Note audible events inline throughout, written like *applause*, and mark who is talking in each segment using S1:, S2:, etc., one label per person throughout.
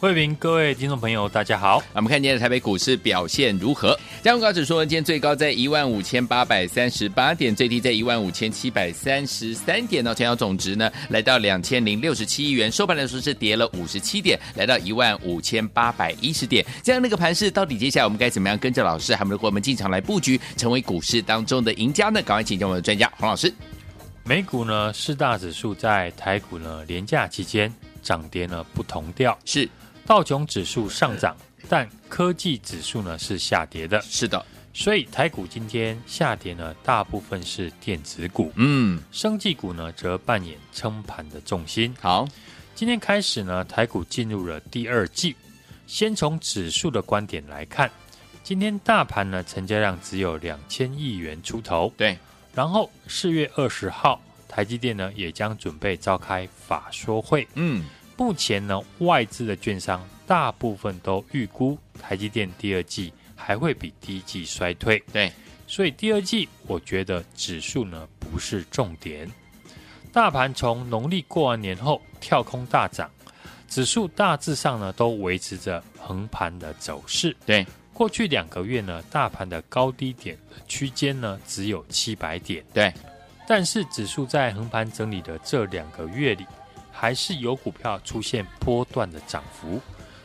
S1: 慧平，各位听众朋友，大家好。
S2: 我们看今天的台北股市表现如何？加权指数呢，今天最高在一万五千八百三十八点，最低在一万五千七百三十三点呢。成交总值呢，来到两千零六十七亿元。收盘的时候是跌了五十七点，来到一万五千八百一十点。这样那个盘势，到底接下来我们该怎么样跟着老师，还有如果我们进场来布局，成为股市当中的赢家呢？赶快请教我们的专家黄老师。
S1: 美股呢，四大指数在台股呢连假期间涨跌呢不同调，
S2: 是。
S1: 道琼指数上涨，但科技指数呢是下跌的。
S2: 是的，
S1: 所以台股今天下跌呢，大部分是电子股。
S2: 嗯，
S1: 生技股呢则扮演撑盘的重心。
S2: 好，
S1: 今天开始呢，台股进入了第二季。先从指数的观点来看，今天大盘呢成交量只有两千亿元出头。
S2: 对，
S1: 然后四月二十号，台积电呢也将准备召开法说会。
S2: 嗯。
S1: 目前呢，外资的券商大部分都预估台积电第二季还会比第一季衰退。
S2: 对，
S1: 所以第二季我觉得指数呢不是重点。大盘从农历过完年后跳空大涨，指数大致上呢都维持着横盘的走势。
S2: 对，
S1: 过去两个月呢，大盘的高低点的区间呢只有七百点。
S2: 对，
S1: 但是指数在横盘整理的这两个月里。还是有股票出现波段的涨幅，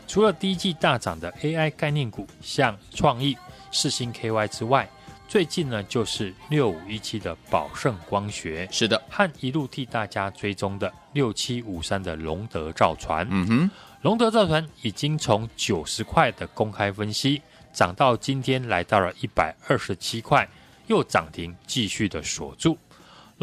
S1: 除了第一季大涨的 AI 概念股，像创意、四星 KY 之外，最近呢就是六五一七的宝盛光学，
S2: 是的，
S1: 和一路替大家追踪的六七五三的龙德造船。
S2: 嗯哼，
S1: 龙德造船已经从九十块的公开分析涨到今天来到了一百二十七块，又涨停继续的锁住。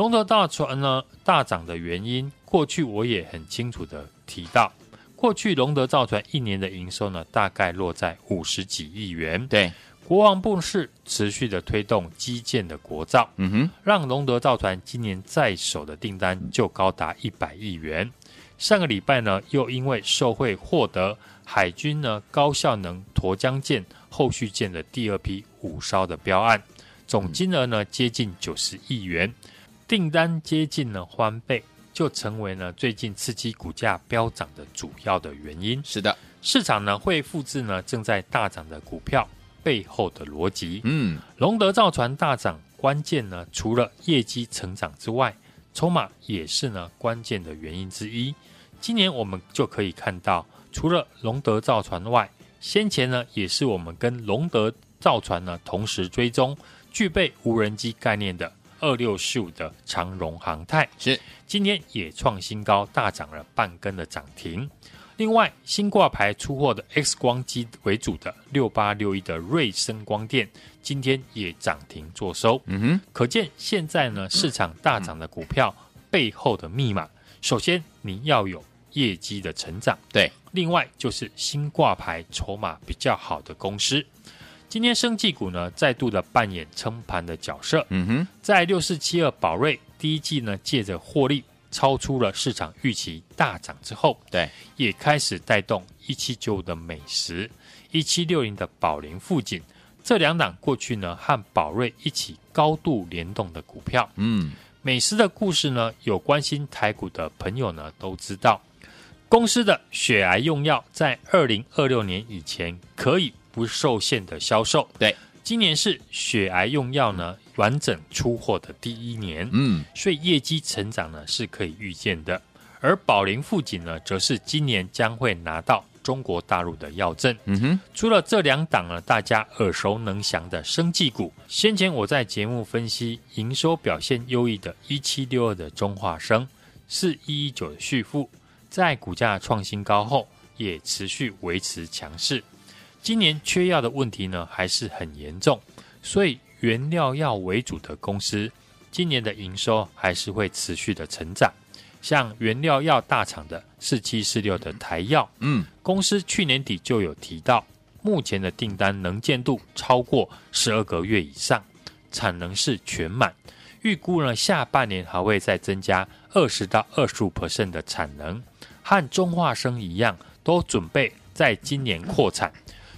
S1: 龙德大船呢大涨的原因，过去我也很清楚的提到，过去龙德造船一年的营收呢，大概落在五十几亿元。
S2: 对，
S1: 国王部是持续的推动基建的国造，
S2: 嗯哼，让
S1: 龙德造船今年在手的订单就高达一百亿元。上个礼拜呢，又因为受惠获得海军呢高效能沱江舰后续舰的第二批五艘的标案，总金额呢接近九十亿元。订单接近了翻倍，就成为了最近刺激股价飙涨的主要的原因。
S2: 是的，
S1: 市场呢会复制呢正在大涨的股票背后的逻辑。
S2: 嗯，
S1: 龙德造船大涨，关键呢除了业绩成长之外，筹码也是呢关键的原因之一。今年我们就可以看到，除了龙德造船外，先前呢也是我们跟龙德造船呢同时追踪具备无人机概念的。二六四五的长荣航太
S2: 是
S1: 今天也创新高，大涨了半根的涨停。另外，新挂牌出货的 X 光机为主的六八六一的瑞声光电，今天也涨停做收。
S2: 嗯哼，
S1: 可见现在呢市场大涨的股票背后的密码，首先你要有业绩的成长，
S2: 对，
S1: 另外就是新挂牌筹码比较好的公司。今天生技股呢再度的扮演撑盘的角色。
S2: 嗯哼，
S1: 在六四七二宝瑞第一季呢借着获利超出了市场预期大涨之后，
S2: 对，
S1: 也开始带动一七九五的美食、一七六零的宝林富锦这两档过去呢和宝瑞一起高度联动的股票。
S2: 嗯，
S1: 美食的故事呢有关心台股的朋友呢都知道，公司的血癌用药在二零二六年以前可以。不受限的销售，
S2: 对，
S1: 今年是血癌用药呢完整出货的第一年，
S2: 嗯，
S1: 所以业绩成长呢是可以预见的。而宝龄富锦呢，则是今年将会拿到中国大陆的药证。
S2: 嗯哼，
S1: 除了这两档呢，大家耳熟能详的生技股，先前我在节目分析营收表现优异的一七六二的中化生，是一一九的旭富，在股价创新高后，也持续维持强势。今年缺药的问题呢还是很严重，所以原料药为主的公司今年的营收还是会持续的成长。像原料药大厂的四七四六的台药，
S2: 嗯，
S1: 公司去年底就有提到，目前的订单能见度超过十二个月以上，产能是全满，预估呢下半年还会再增加二十到二十五 percent 的产能，和中化生一样，都准备在今年扩产。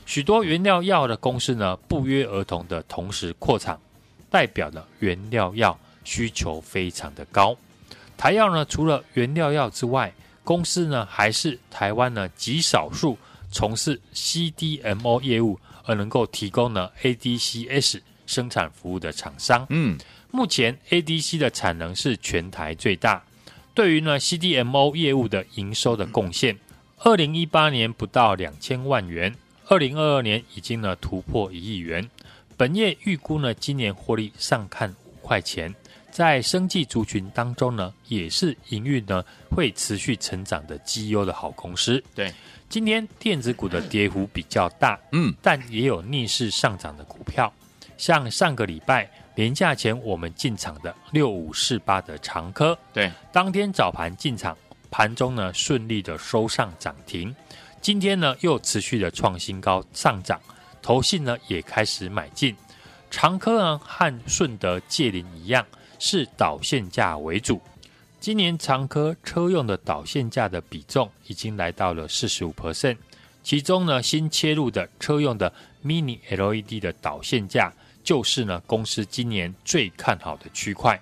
S1: 许多原料药的公司呢不约而同的同时扩产，代表了原料药需求非常的高。台药呢，除了原料药之外，公司呢还是台湾呢极少数从事 CDMO 业务而能够提供呢 ADCS 生产服务的厂商。
S2: 嗯，
S1: 目前 ADC 的产能是全台最大。对于呢 CDMO 业务的营收的贡献，二零一八年不到两千万元，二零二二年已经呢突破一亿元。本业预估呢今年获利上看五块钱。在生技族群当中呢，也是营运呢会持续成长的绩优的好公司。
S2: 对，
S1: 今天电子股的跌幅比较大，
S2: 嗯，
S1: 但也有逆势上涨的股票，像上个礼拜连假前我们进场的六五四八的长科，
S2: 对，
S1: 当天早盘进场，盘中呢顺利的收上涨停，今天呢又持续的创新高上涨，投信呢也开始买进，长科呢和顺德界霖一样。是导线架为主，今年长科车用的导线架的比重已经来到了四十五 percent，其中呢新切入的车用的 Mini LED 的导线架就是呢公司今年最看好的区块。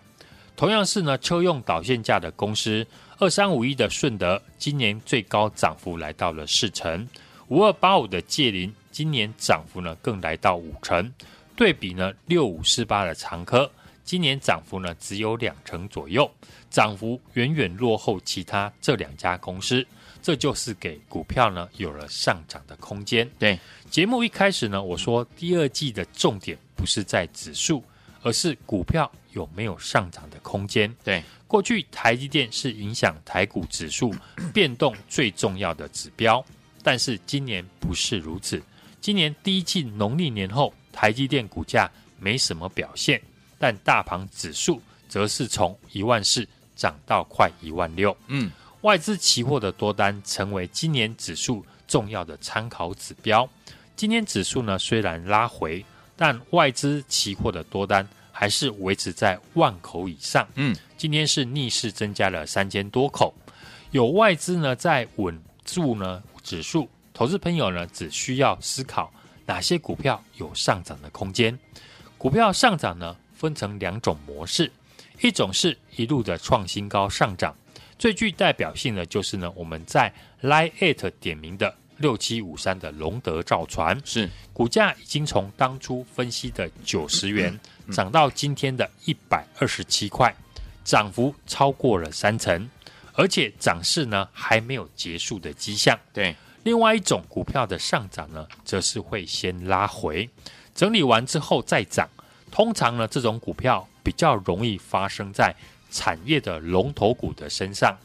S1: 同样是呢车用导线架的公司，二三五一的顺德今年最高涨幅来到了四成，五二八五的界林今年涨幅呢更来到五成，对比呢六五四八的长科。今年涨幅呢只有两成左右，涨幅远远落后其他这两家公司，这就是给股票呢有了上涨的空间。
S2: 对，
S1: 节目一开始呢，我说第二季的重点不是在指数，而是股票有没有上涨的空间。
S2: 对，
S1: 过去台积电是影响台股指数 *coughs* 变动最重要的指标，但是今年不是如此。今年第一季农历年后，台积电股价没什么表现。但大盘指数则是从一万四涨到快一万六。嗯，外资期货的多单成为今年指数重要的参考指标。今天指数呢虽然拉回，但外资期货的多单还是维持在万口以上。嗯，今天是逆势增加了三千多口，有外资呢在稳住呢指数。投资朋友呢只需要思考哪些股票有上涨的空间，股票上涨呢，分成两种模式，一种是一路的创新高上涨，最具代表性的就是呢，我们在 Line@ 点名的六七五三的龙德造船，
S2: 是
S1: 股价已经从当初分析的九十元涨到今天的一百二十七块，涨幅超过了三成，而且涨势呢还没有结束的迹象。
S2: 对，
S1: 另外一种股票的上涨呢，则是会先拉回，整理完之后再涨。通常呢，这种股票比较容易发生在产业的龙头股的身上，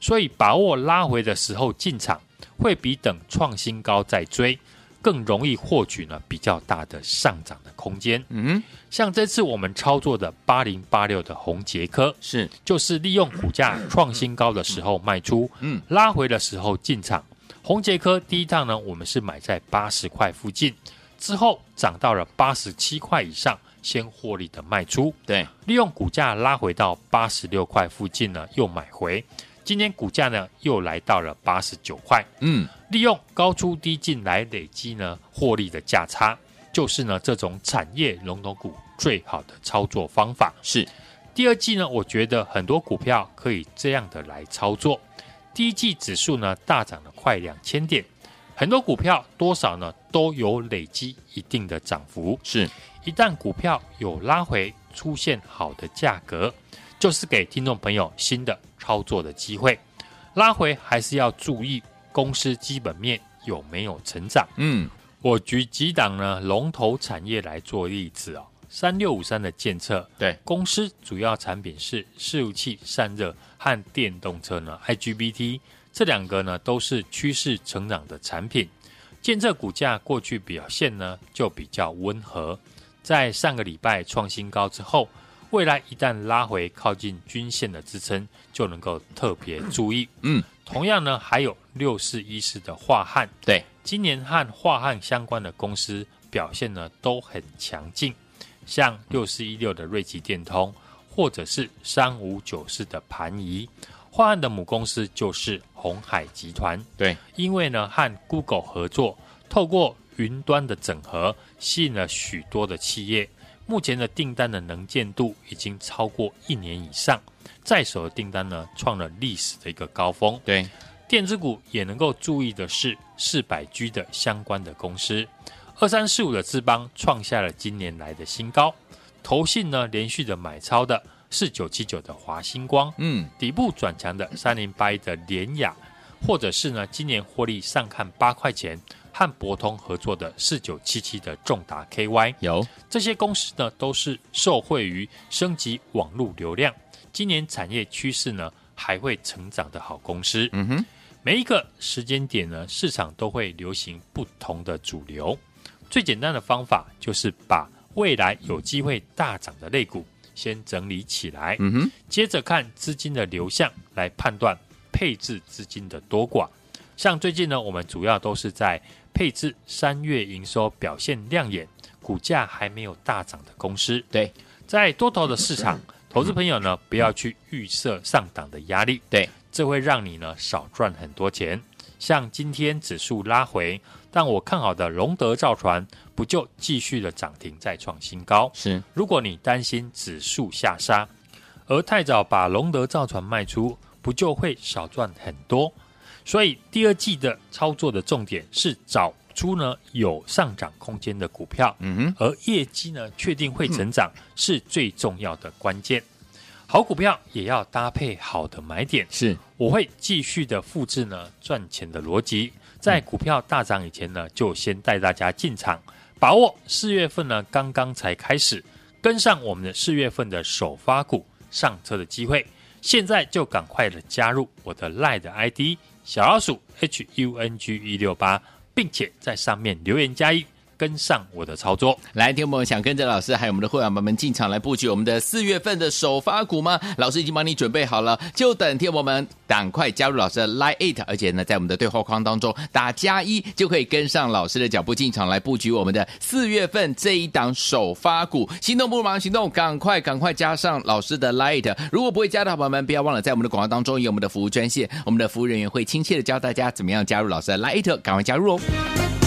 S1: 所以把握拉回的时候进场，会比等创新高再追更容易获取呢比较大的上涨的空间。嗯，像这次我们操作的八零八六的红杰科，是就是利用股价创新高的时候卖出，嗯，拉回的时候进场。红杰科第一趟呢，我们是买在八十块附近，之后涨到了八十七块以上。先获利的卖出，
S2: 对，
S1: 利用股价拉回到八十六块附近呢，又买回。今天股价呢又来到了八十九块，嗯，利用高出低进来累积呢获利的价差，就是呢这种产业龙头股最好的操作方法。
S2: 是，
S1: 第二季呢，我觉得很多股票可以这样的来操作。第一季指数呢大涨了快两千点，很多股票多少呢都有累积一定的涨幅。
S2: 是。
S1: 一旦股票有拉回，出现好的价格，就是给听众朋友新的操作的机会。拉回还是要注意公司基本面有没有成长。嗯，我举几档呢龙头产业来做例子哦。三六五三的建策，
S2: 对，
S1: 公司主要产品是伺服器散热和电动车呢 IGBT，这两个呢都是趋势成长的产品。建策股价过去表现呢就比较温和。在上个礼拜创新高之后，未来一旦拉回靠近均线的支撑，就能够特别注意。
S2: 嗯，
S1: 同样呢，还有六四一四的化汉，
S2: 对，
S1: 今年和化汉相关的公司表现呢都很强劲，像六四一六的瑞奇电通，或者是三五九四的盘仪，化汉的母公司就是鸿海集团，
S2: 对，
S1: 因为呢和 Google 合作，透过云端的整合，吸引了许多的企业。目前的订单的能见度已经超过一年以上，在手的订单呢创了历史的一个高峰。
S2: 对，
S1: 电子股也能够注意的是四百 G 的相关的公司，二三四五的智邦创下了今年来的新高。投信呢连续的买超的四九七九的华星光，
S2: 嗯，
S1: 底部转强的三零八一的联雅，或者是呢今年获利上看八块钱。和博通合作的四九七七的重达 KY，
S2: 有
S1: 这些公司呢，都是受惠于升级网络流量，今年产业趋势呢还会成长的好公司。
S2: 嗯哼，
S1: 每一个时间点呢，市场都会流行不同的主流。最简单的方法就是把未来有机会大涨的类股先整理起来，
S2: 嗯哼，
S1: 接着看资金的流向来判断配置资金的多寡。像最近呢，我们主要都是在配置三月营收表现亮眼、股价还没有大涨的公司。
S2: 对，
S1: 在多头的市场，投资朋友呢不要去预设上档的压力，
S2: 对，
S1: 这会让你呢少赚很多钱。像今天指数拉回，但我看好的龙德造船不就继续的涨停再创新高？
S2: 是，
S1: 如果你担心指数下杀，而太早把龙德造船卖出，不就会少赚很多？所以第二季的操作的重点是找出呢有上涨空间的股票，
S2: 嗯哼，
S1: 而业绩呢确定会成长是最重要的关键。好股票也要搭配好的买点，
S2: 是。
S1: 我会继续的复制呢赚钱的逻辑，在股票大涨以前呢就先带大家进场，把握四月份呢刚刚才开始跟上我们的四月份的首发股上车的机会，现在就赶快的加入我的 LINE 的 ID。小老鼠 H U N G 一六八，并且在上面留言加一。跟上我的操作，
S2: 来，听我们想跟着老师还有我们的会员们们进场来布局我们的四月份的首发股吗？老师已经帮你准备好了，就等听我们赶快加入老师的 Line Eight，而且呢，在我们的对话框当中打加一，就可以跟上老师的脚步进场来布局我们的四月份这一档首发股。心动不如马上行动，赶快赶快加上老师的 Line Eight。如果不会加的好朋友们，不要忘了在我们的广告当中有我们的服务专线，我们的服务人员会亲切的教大家怎么样加入老师的 Line Eight，赶快加入哦。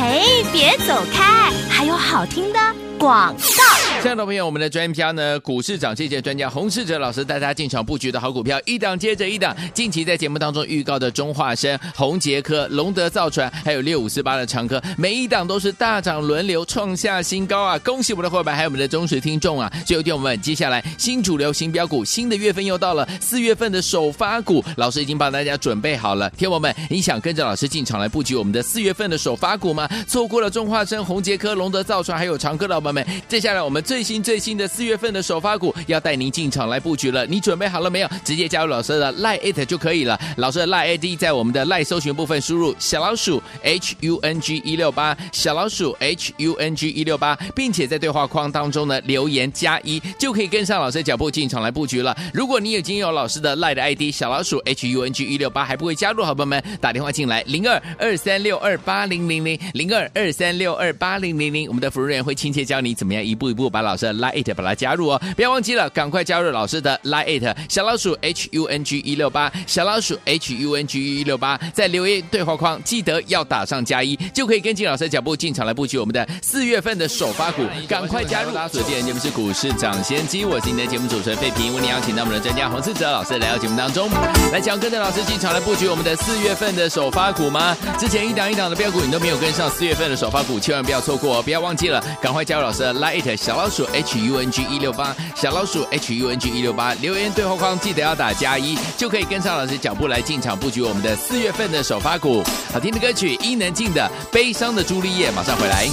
S3: 嘿，别走开，还有好听的广告。
S2: 亲爱的朋友，我们的专家呢，股市涨，谢谢专家洪世哲老师带大家进场布局的好股票，一档接着一档。近期在节目当中预告的中化生、宏捷科、龙德造船，还有六五四八的长科，每一档都是大涨轮流创下新高啊！恭喜我们的伙伴，还有我们的忠实听众啊！最后听我们接下来新主流、新标股，新的月份又到了，四月份的首发股，老师已经帮大家准备好了。听我们，你想跟着老师进场来布局我们的四月份的首发股吗？错过了中化生、宏捷科、龙德造船，还有长科的伙伴们，接下来我们。最新最新的四月份的首发股要带您进场来布局了，你准备好了没有？直接加入老师的 Line 就可以了。老师的 Line ID 在我们的 Line 搜寻部分输入小老鼠 H U N G 一六八，小老鼠 H U N G 一六八，并且在对话框当中呢留言加一，就可以跟上老师的脚步进场来布局了。如果你已经有老师的 Line 的 ID 小老鼠 H U N G 一六八还不会加入，好朋友们打电话进来零二二三六二八零零零零二二三六二八零零零，我们的服务人员会亲切教你怎么样一步一步把。老师的 Line It 把它加入哦，不要忘记了，赶快加入老师的 Line It 小老鼠 H U N G 一六八，小老鼠 H U N G 一六八，在留言对话框记得要打上加一，就可以跟进老师的脚步进场来布局我们的四月份的首发股，赶快加入！所见节目是股市涨先机，我是你的节目主持人费平，为你邀请到我们的专家洪士哲老师来到节目当中，来想跟着老师进场来布局我们的四月份的首发股吗？之前一档一档的标股你都没有跟上，四月份的首发股千万不要错过哦，不要忘记了，赶快加入老师的 Line It 小老鼠。H U N G 一六八小老鼠 H U N G 一六八留言对话框记得要打加一，就可以跟上老师脚步来进场布局我们的四月份的首发股。好听的歌曲伊能静的《悲伤的朱丽叶》，马上回
S4: 来。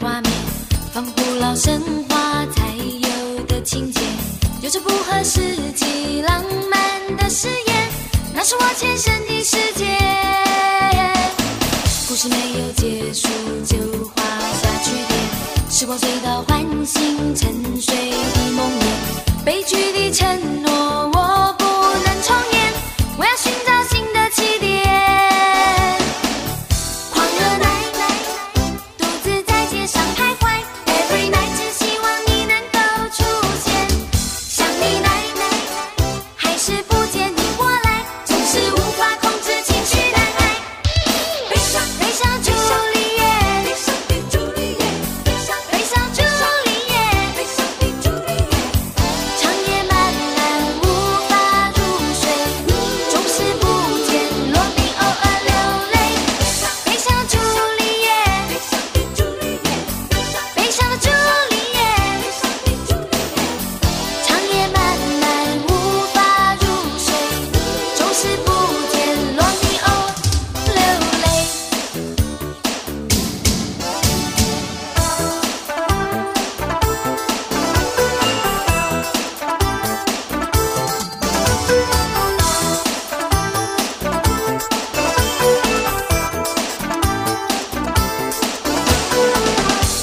S4: 画面，仿佛老神话才有的情节，有着不合实际浪漫的誓言，那是我前生的世时光隧道唤醒沉睡的梦魇，悲剧的承诺我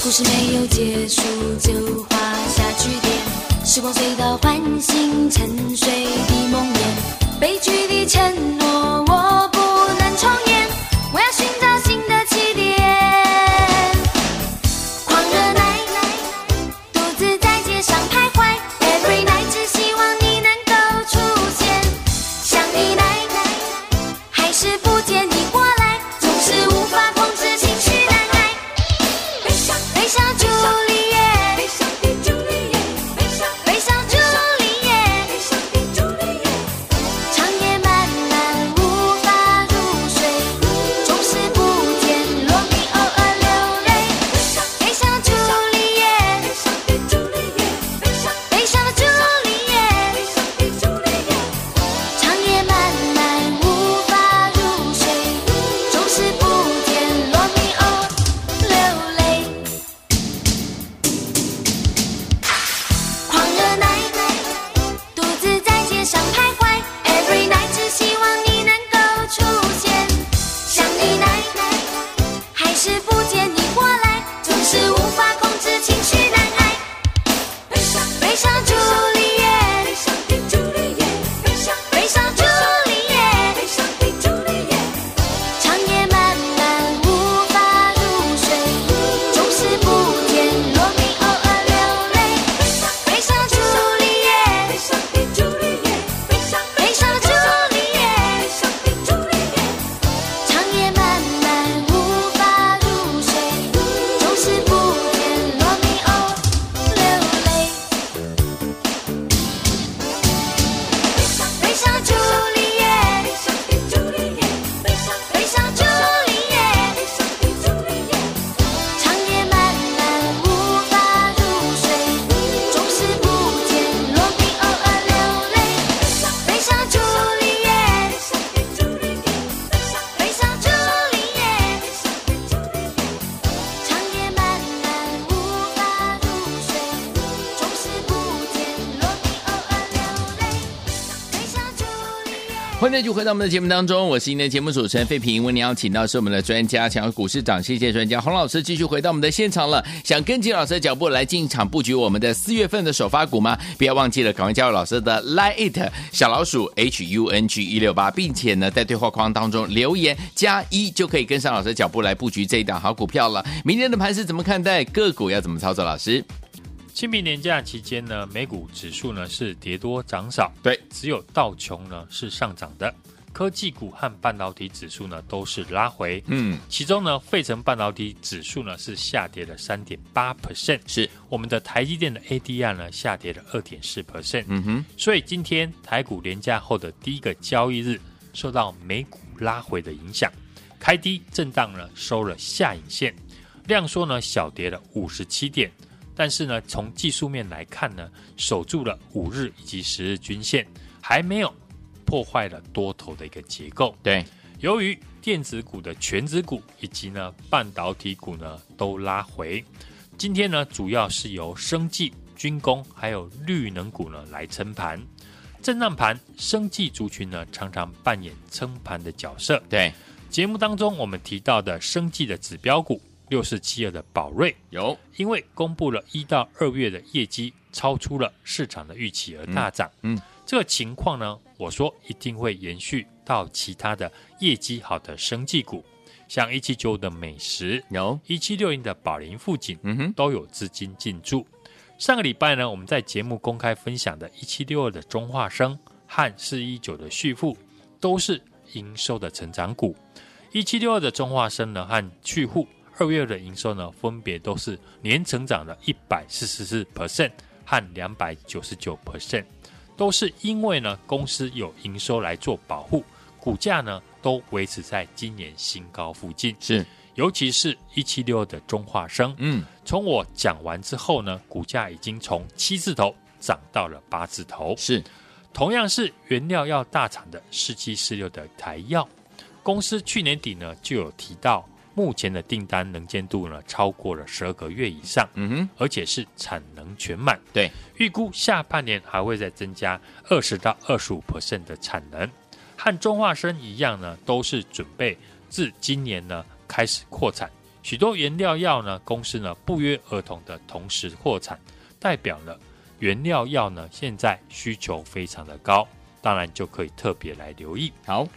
S4: 故事没有结束就画下句点，时光隧道唤醒沉睡的梦魇，悲剧的承诺我不能重演，
S2: 回到我们的节目当中，我是今天的节目主持人费平。为您邀请到是我们的专家，强股市涨谢谢专家洪老师，继续回到我们的现场了。想跟紧老师的脚步来进场布局我们的四月份的首发股吗？不要忘记了，赶快加入老师的 Line It 小老鼠 H U N G 一六八，并且呢在对话框当中留言加一，就可以跟上老师的脚步来布局这一档好股票了。明天的盘是怎么看待？个股要怎么操作？老师，
S1: 清明年假期间呢，美股指数呢是跌多涨少，
S2: 对，
S1: 只有道琼呢是上涨的，科技股和半导体指数呢都是拉回，
S2: 嗯，
S1: 其中呢费城半导体指数呢是下跌了三点八 percent，
S2: 是，
S1: 我们的台积电的 ADR 呢下跌了二点四 percent，
S2: 嗯哼，
S1: 所以今天台股连假后的第一个交易日，受到美股拉回的影响，开低震荡呢收了下影线，量缩呢小跌了五十七点。但是呢，从技术面来看呢，守住了五日以及十日均线，还没有破坏了多头的一个结构。
S2: 对，
S1: 由于电子股的全指股以及呢半导体股呢都拉回，今天呢主要是由生技、军工还有绿能股呢来撑盘。震荡盘，生技族群呢常常扮演撑盘的角色。
S2: 对，
S1: 节目当中我们提到的生技的指标股六四七二的宝瑞，
S2: 有，
S1: 因为公布了一到二月的业绩超出了市场的预期而大涨。
S2: 嗯，
S1: 这个情况呢，我说一定会延续到其他的业绩好的生技股，像一七九五的美食，
S2: 有，
S1: 一七六零的宝林富锦，
S2: 嗯哼，
S1: 都有资金进驻。上个礼拜呢，我们在节目公开分享的一七六二的中化生和四一九的旭富，都是营收的成长股。一七六二的中化生呢和旭富二月的营收呢，分别都是年成长的一百四十四 percent 和两百九十九 percent，都是因为呢公司有营收来做保护，股价呢都维持在今年新高附近。
S2: 是，
S1: 尤其是一七六二的中化生，
S2: 嗯，
S1: 从我讲完之后呢，股价已经从七字头涨到了八字头。
S2: 是，
S1: 同样是原料药大厂的四七四六的台药。公司去年底呢就有提到，目前的订单能见度呢超过了十二个月以上，
S2: 嗯哼，
S1: 而且是产能全满。
S2: 对，
S1: 预估下半年还会再增加二十到二十五 percent 的产能，和中化生一样呢，都是准备自今年呢开始扩产。许多原料药呢公司呢不约而同的同时扩产，代表了原料药呢现在需求非常的高，当然就可以特别来留意。
S2: 好。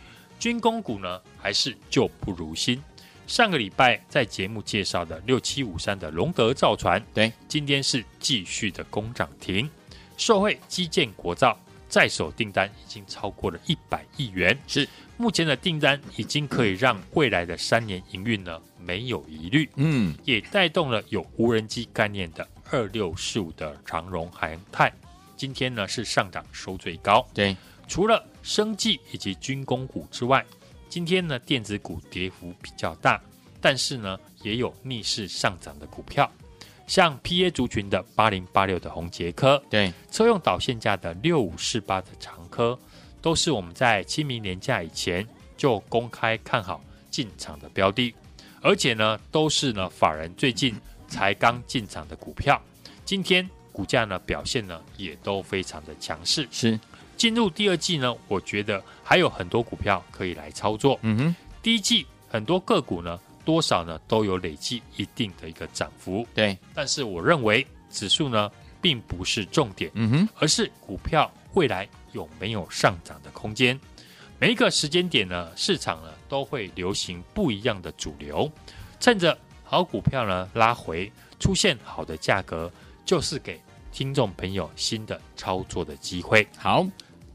S1: 军工股呢，还是旧不如新。上个礼拜在节目介绍的六七五三的龙德造船，
S2: 对，
S1: 今天是继续的攻涨停。受惠基建国造在手订单已经超过了一百亿元，
S2: 是
S1: 目前的订单已经可以让未来的三年营运呢没有疑虑。
S2: 嗯，
S1: 也带动了有无人机概念的二六四五的长荣航太，今天呢是上涨收最高。
S2: 对。
S1: 除了生技以及军工股之外，今天呢电子股跌幅比较大，但是呢也有逆势上涨的股票，像 PA 族群的八零八六的宏杰科，
S2: 对，
S1: 车用导线架的六五四八的长科，都是我们在清明年假以前就公开看好进场的标的，而且呢都是呢法人最近才刚进场的股票，今天股价呢表现呢也都非常的强势，
S2: 是。
S1: 进入第二季呢，我觉得还有很多股票可以来操作。
S2: 嗯哼，
S1: 第一季很多个股呢，多少呢都有累计一定的一个涨幅。
S2: 对，
S1: 但是我认为指数呢并不是重点，
S2: 嗯哼，
S1: 而是股票未来有没有上涨的空间。每一个时间点呢，市场呢都会流行不一样的主流，趁着好股票呢拉回，出现好的价格，就是给听众朋友新的操作的机会。
S2: 好。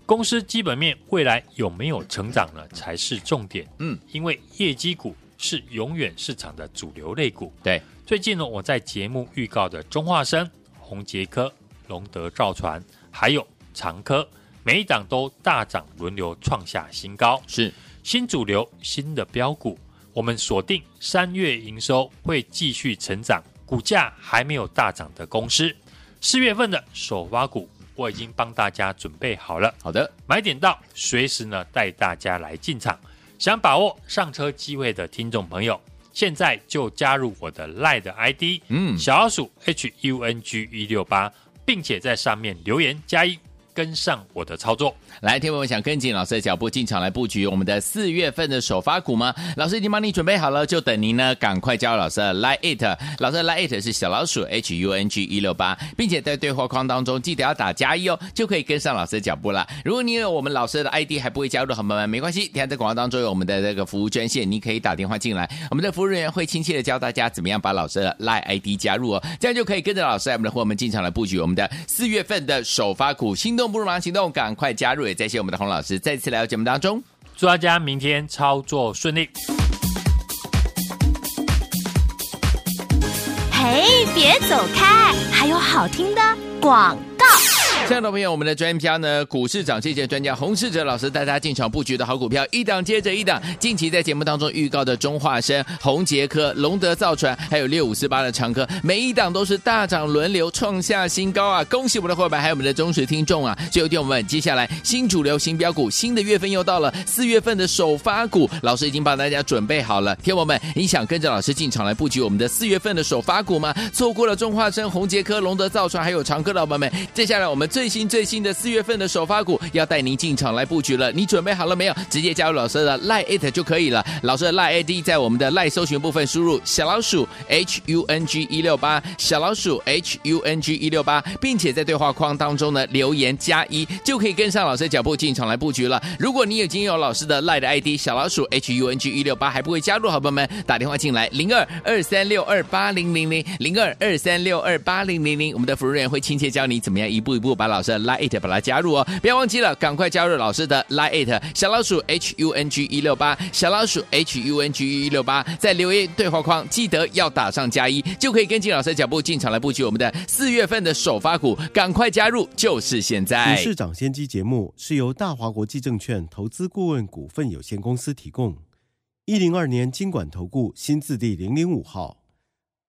S1: 公司基本面未来有没有成长呢？才是重点。
S2: 嗯，
S1: 因为业绩股是永远市场的主流类股。
S2: 对，
S1: 最近呢，我在节目预告的中化生、宏杰科、龙德造船，还有长科，每一档都大涨，轮流创下新高。
S2: 是
S1: 新主流、新的标股，我们锁定三月营收会继续成长，股价还没有大涨的公司。四月份的首发股。我已经帮大家准备好了，
S2: 好的，
S1: 买点到，随时呢带大家来进场。想把握上车机会的听众朋友，现在就加入我的 LINE 的 ID，
S2: 嗯，
S1: 小老鼠 H U N G 一六八，并且在上面留言加一。跟上我的操作，
S2: 来，听我们想跟紧老师的脚步进场来布局我们的四月份的首发股吗？老师已经帮你准备好了，就等您呢，赶快加入老师的 Line It，老师的 Line It 是小老鼠 H U N G 一六八，并且在对话框当中记得要打加一哦，就可以跟上老师的脚步了。如果你有我们老师的 ID 还不会加入的朋友们，没关系，现在在广告当中有我们的这个服务专线，你可以打电话进来，我们的服务人员会亲切的教大家怎么样把老师的 Line ID 加入哦，这样就可以跟着老师来我们的伙伴们进场来布局我们的四月份的首发股，心动不如马上行动，赶快加入！也再谢我们的洪老师再次来到节目当中，
S1: 祝大家明天操作顺利。
S3: 嘿，别走开，还有好听的广告。
S2: 亲爱的朋友，我们的专家呢，股市涨跌专家洪世哲老师带大家进场布局的好股票，一档接着一档。近期在节目当中预告的中化生、宏捷科、龙德造船，还有六五四八的长科，每一档都是大涨轮流创下新高啊！恭喜我们的伙伴，还有我们的忠实听众啊！最后听我们接下来新主流、新标股，新的月份又到了，四月份的首发股，老师已经帮大家准备好了。听我们，你想跟着老师进场来布局我们的四月份的首发股吗？错过了中化生、宏捷科、龙德造船还有长科的伙伴们，接下来我们。最新最新的四月份的首发股，要带您进场来布局了。你准备好了没有？直接加入老师的 Line 就可以了。老师的 Line ID 在我们的 Line 搜寻部分输入小老鼠 H U N G 一六八，小老鼠 H U N G 一六八，并且在对话框当中呢留言加一，就可以跟上老师的脚步进场来布局了。如果你已经有老师的 Line 的 ID 小老鼠 H U N G 一六八还不会加入，好朋友们打电话进来零二二三六二八零零零零二二三六二八零零零，我们的服务人员会亲切教你怎么样一步一步把把老师的 Line it 把它加入哦。不要忘记了，赶快加入老师的 Line it 小老鼠 H U N G 一六八小老鼠 H U N G 一六八，在留言对话框记得要打上加一，就可以跟进老师的脚步进场来布局我们的四月份的首发股，赶快加入，就是现在。
S5: 股市涨先机节目是由大华国际证券投资顾问股份有限公司提供，一零二年金管投顾新字第零零五号。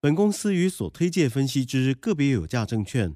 S5: 本公司与所推介分析之个别有价证券